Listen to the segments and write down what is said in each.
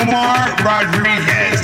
Omar Rodriguez.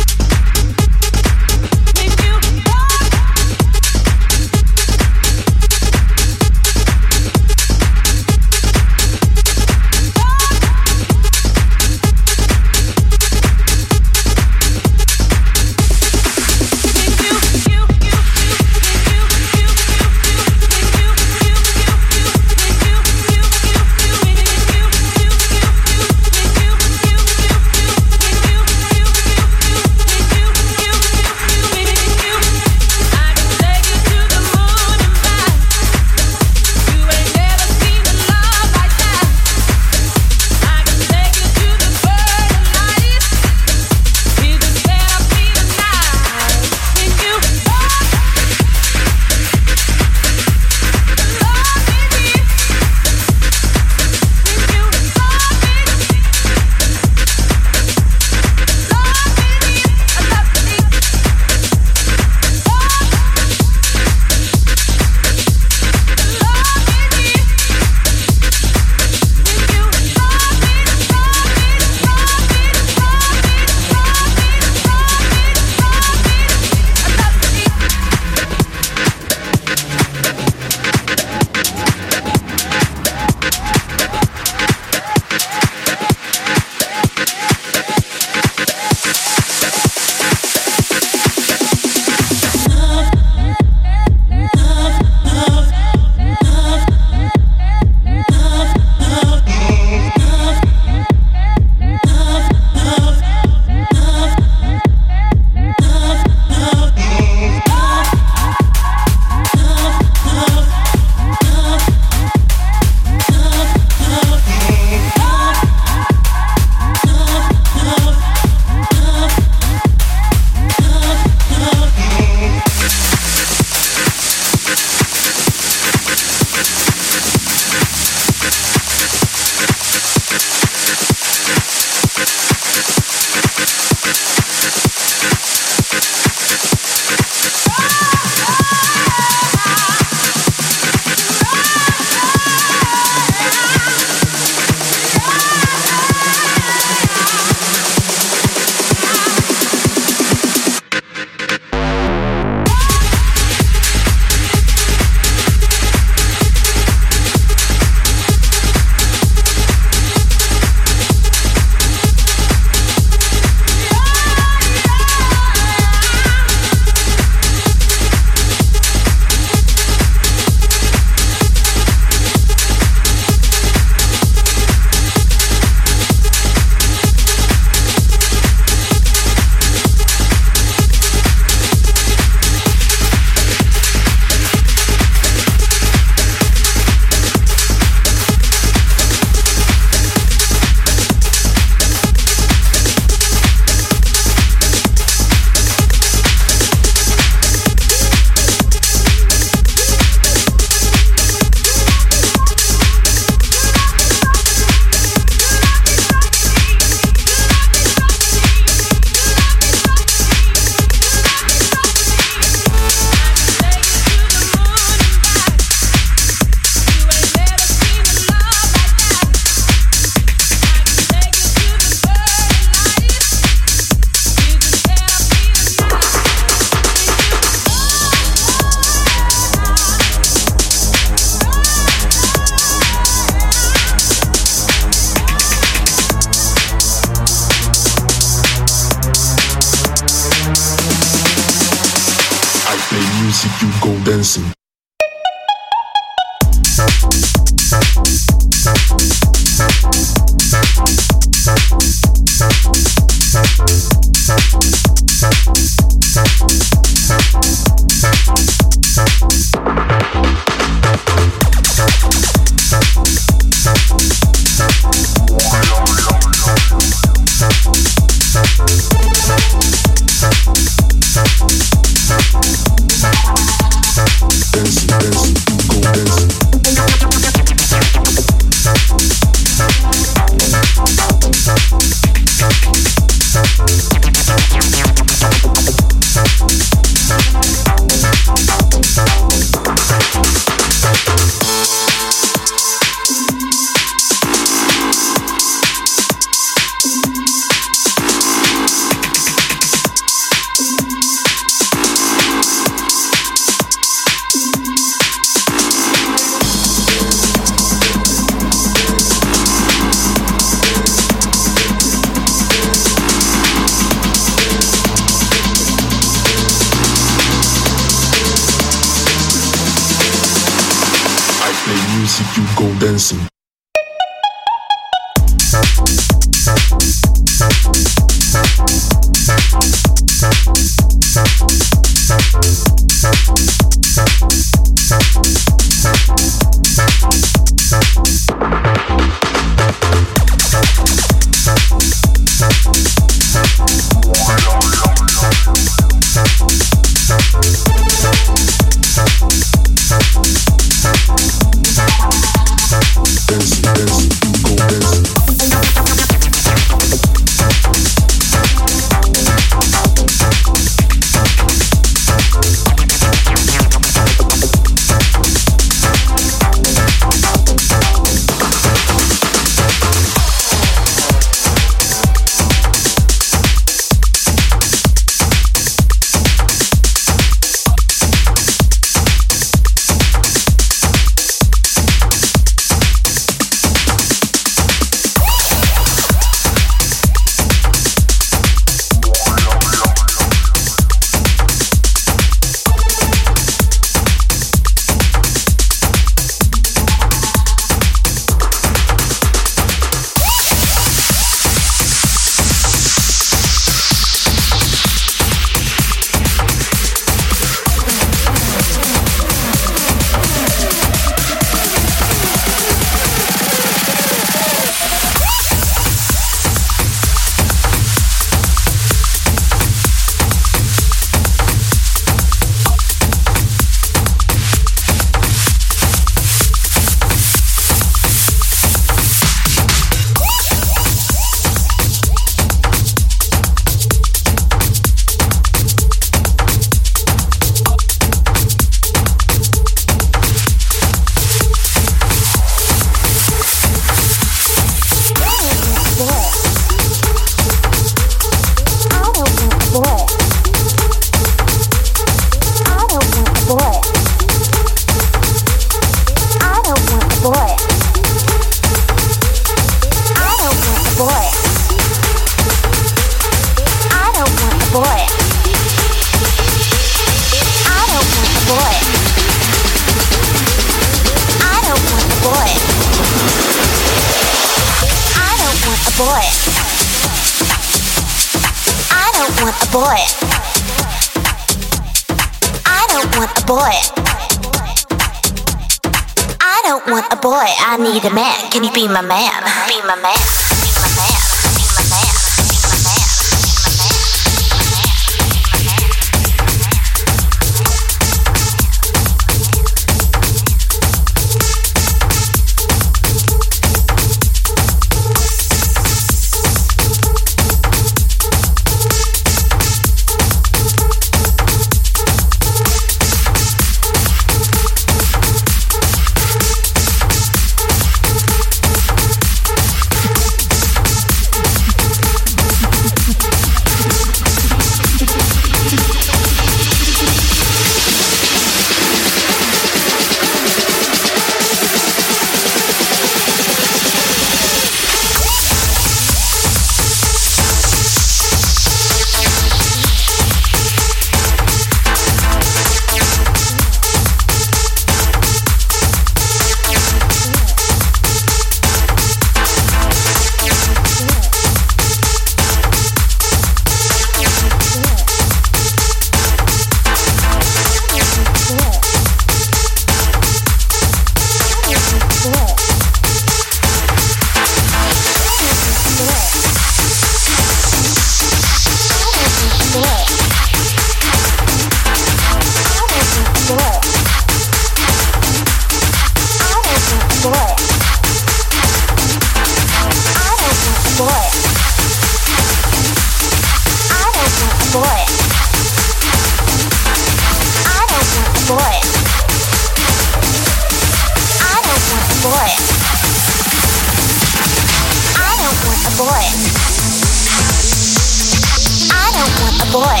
boy.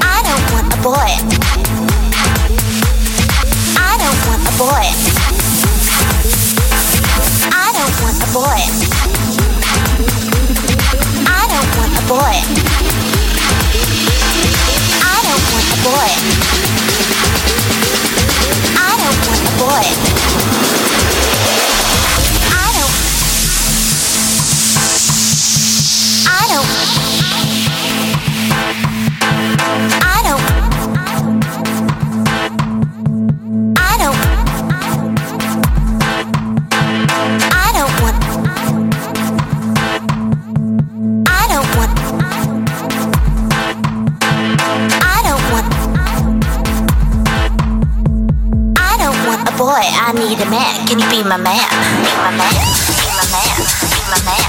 I don't want a boy. I don't want a boy. I don't want a boy. I don't want a boy. I don't want a boy. I don't want a boy. I don't. I don't in my mouth, in my mouth, in my mouth, in my mouth.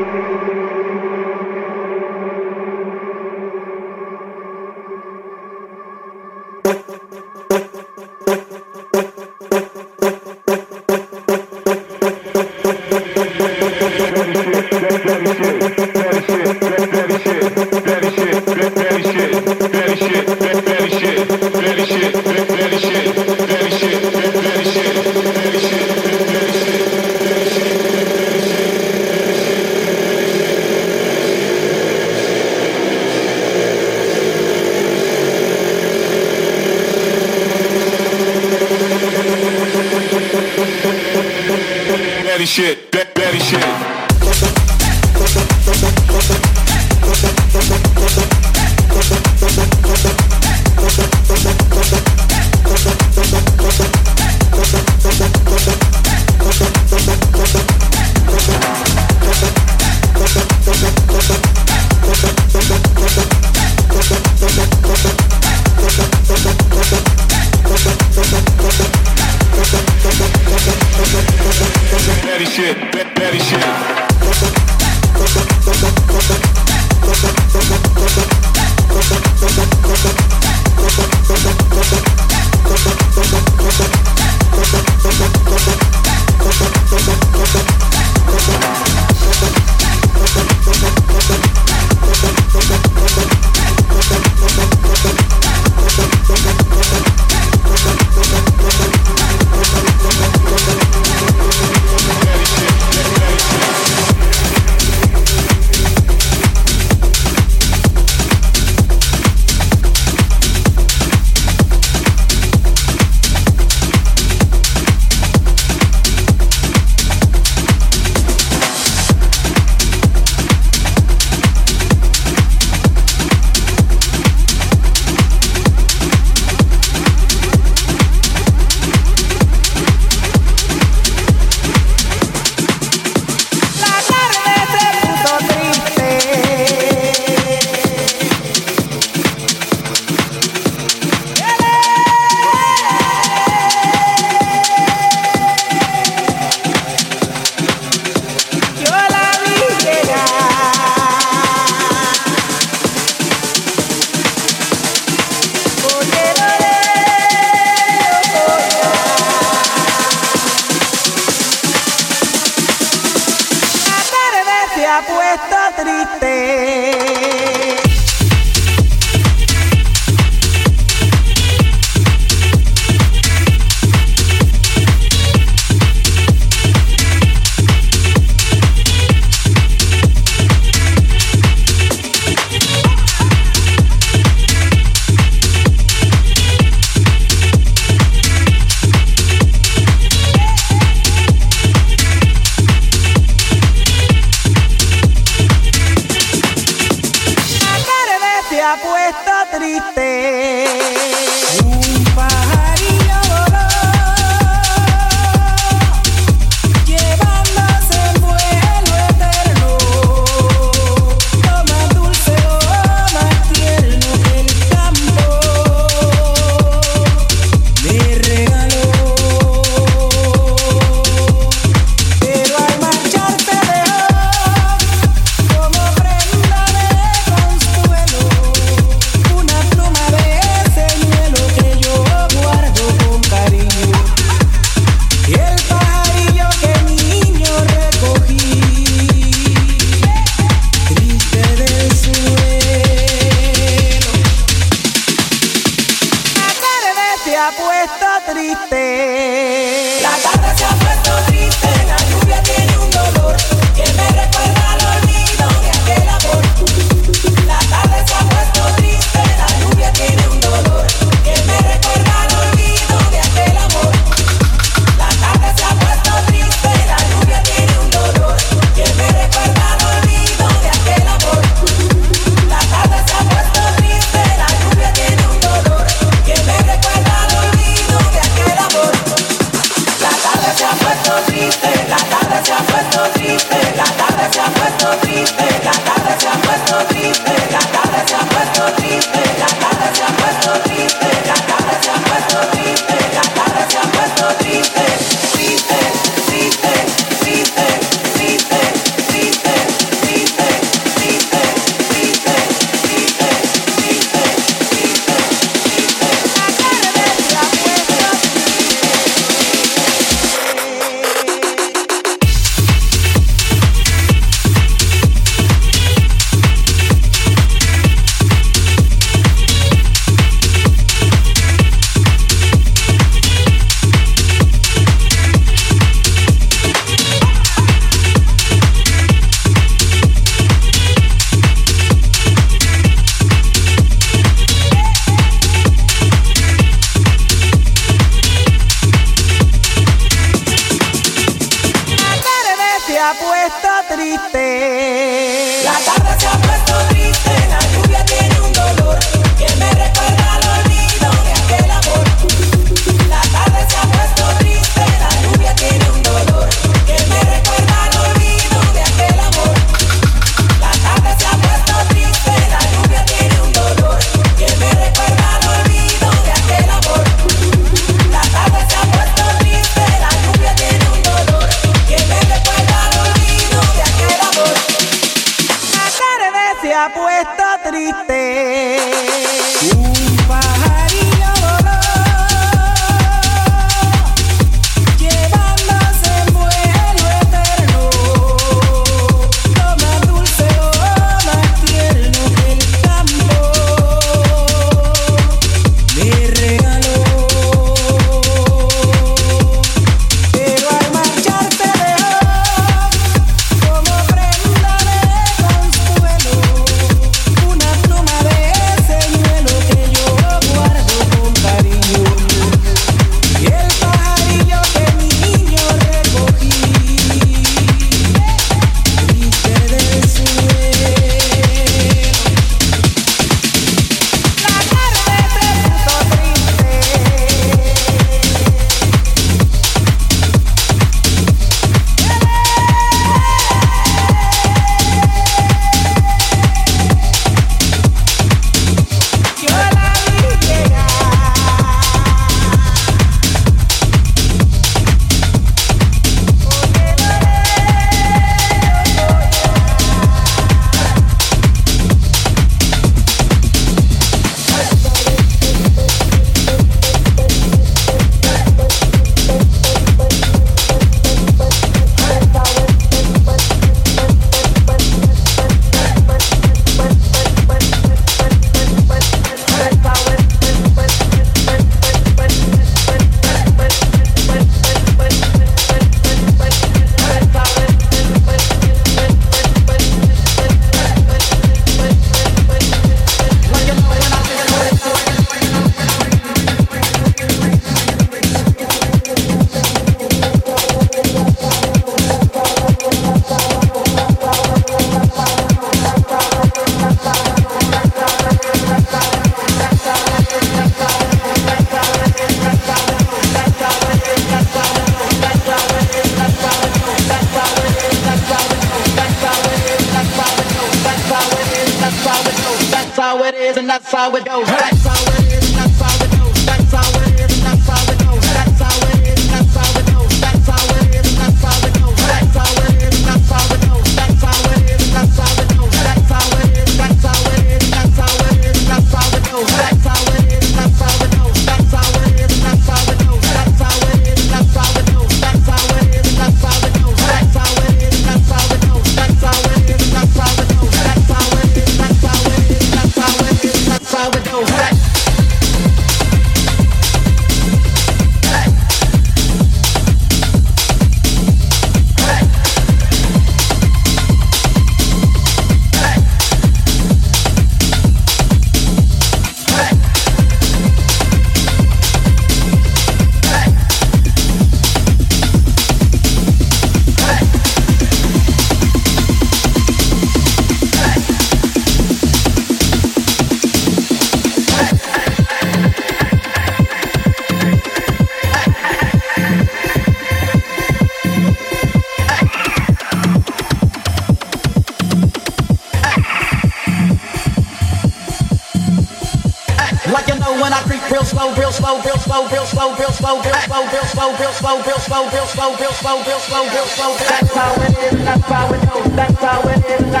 Slow, slow, slow, slow, real slow, real slow. That's how it is. That's how it goes. That's how it is.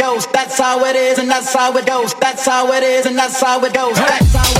Goes. That's how it is, and that's how it goes. That's how it is, and that's how it goes. That's how it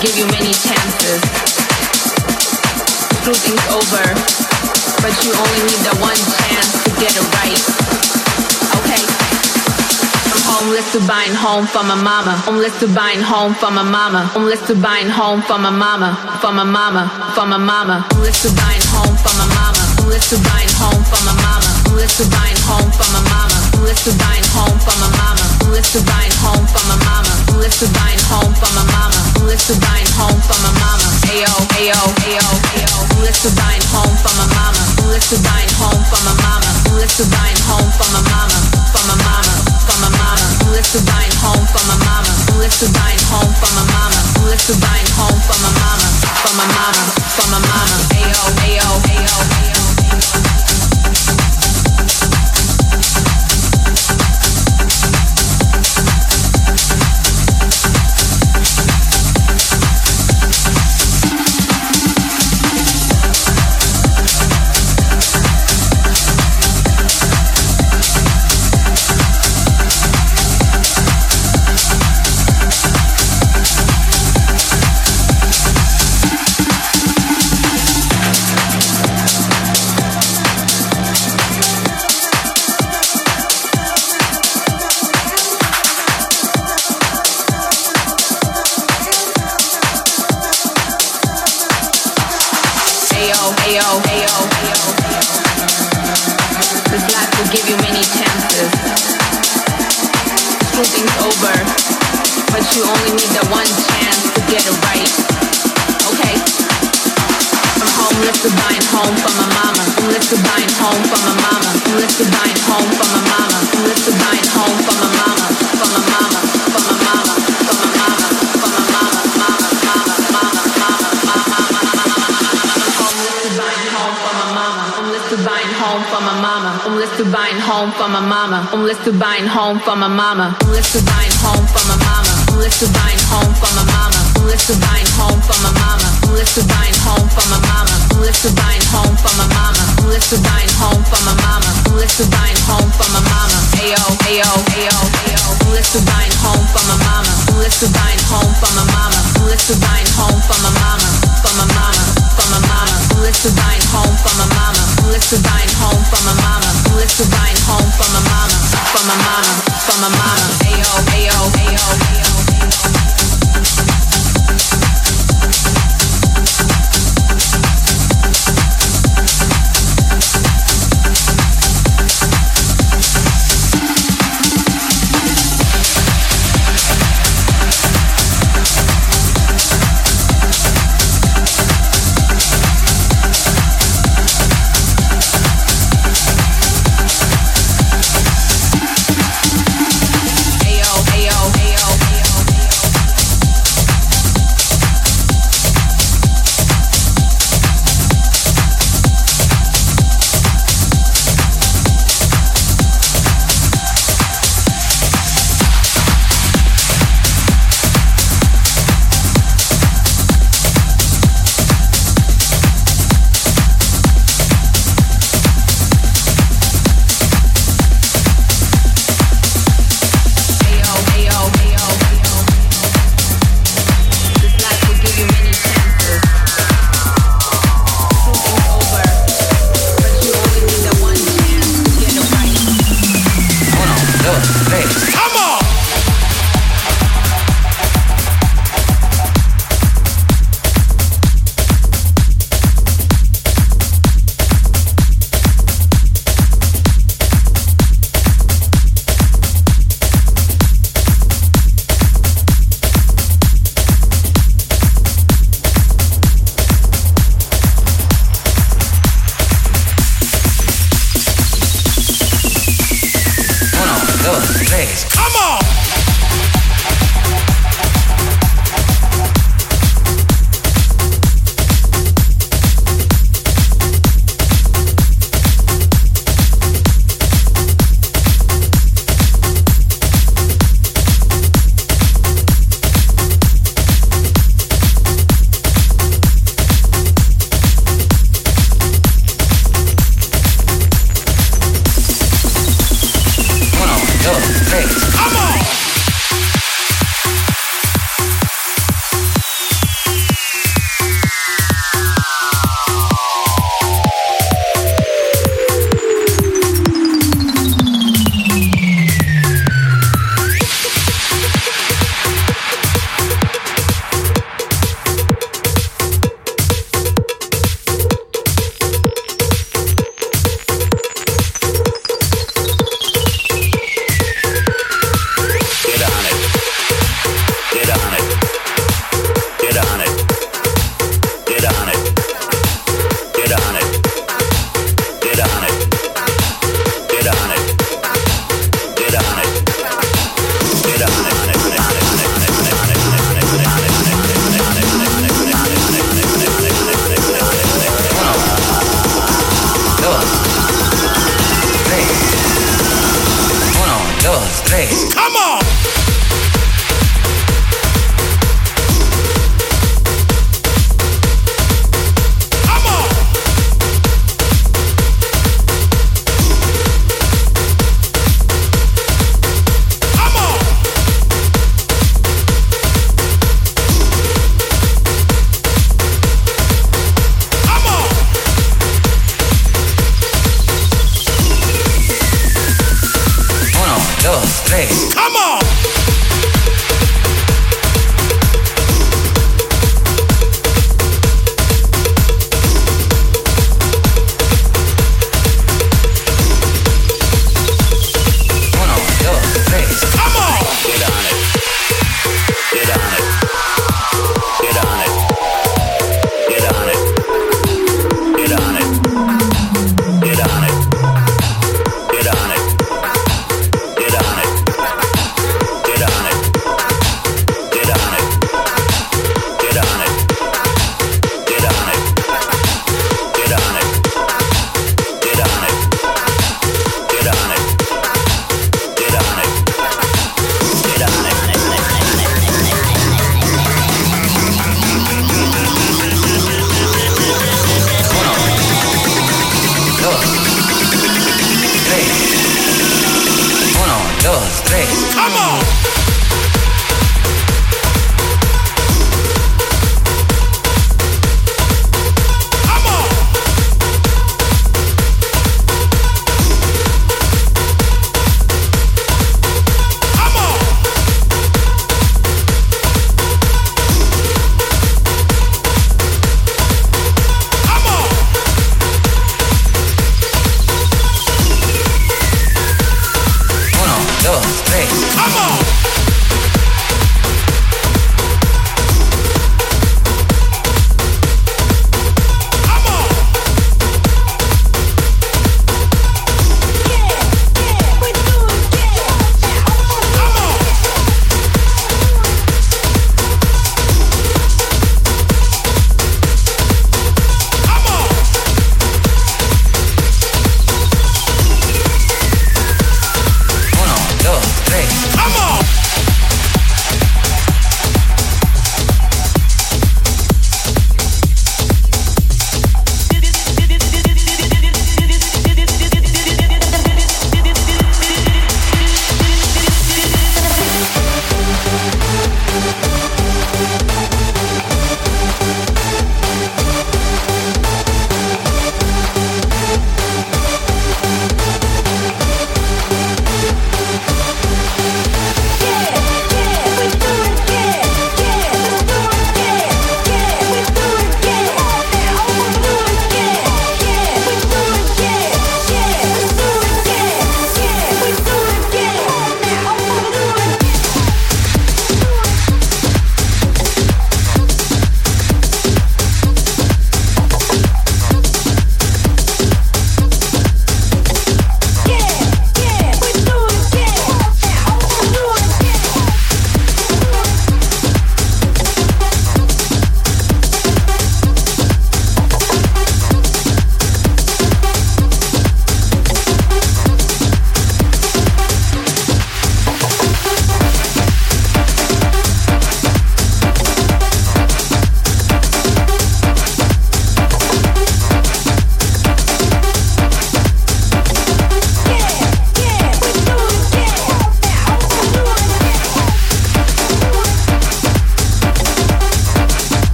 give you many chances. Screw things over, but you only need that one chance to get it right. Okay. I'm homeless to buying home for my mama. Homeless to buying home for my mama. Homeless to buying home for my mama. For my mama. For my mama. Homeless to buying home for my mama. Homeless to buying home for my mama. Homeless to buying home for my mama. Homeless to buying home for my mama. Homeless to buying home for my mama. Homeless to buying home for my mama. Homeless to buying home for my mama. Ayo, ayo, ayo, ayo. Homeless to buying home for my mama. Homeless to buying home for my mama. Homeless to buying home for my mama. For my mama. For my mama. Homeless to buying home for my mama. Homeless to buying home for my mama. Homeless to buying home for my mama. For my mama. For my mama. Ayo, ayo, ayo. Ayo, home for my mama. Homeless to buying home for my mama. Homeless to buying home for my mama. Homeless to buying home for my mama. For my mama. For my mama. For my home for my mama. To buying home for my mama. To buying home for my mama. To buying home for my mama. To buying home for my mama. Homeless to buying home for my mama. Homeless to buying home for my mama. Homeless to buying home for my mama. Homeless to buying home for my mama. Homeless to buying home for my mama. Ayo, ayo, ayo, ayo. Home for my mama. Homeless to buying home for my mama. Homeless to buying home for my mama. For my mama. For my mama. Homeless to buying home for my mama. Homeless to buying home for my mama. Homeless to buying home for my mama. For my mama. For my mama. Ayo, ayo, ayo, ayo.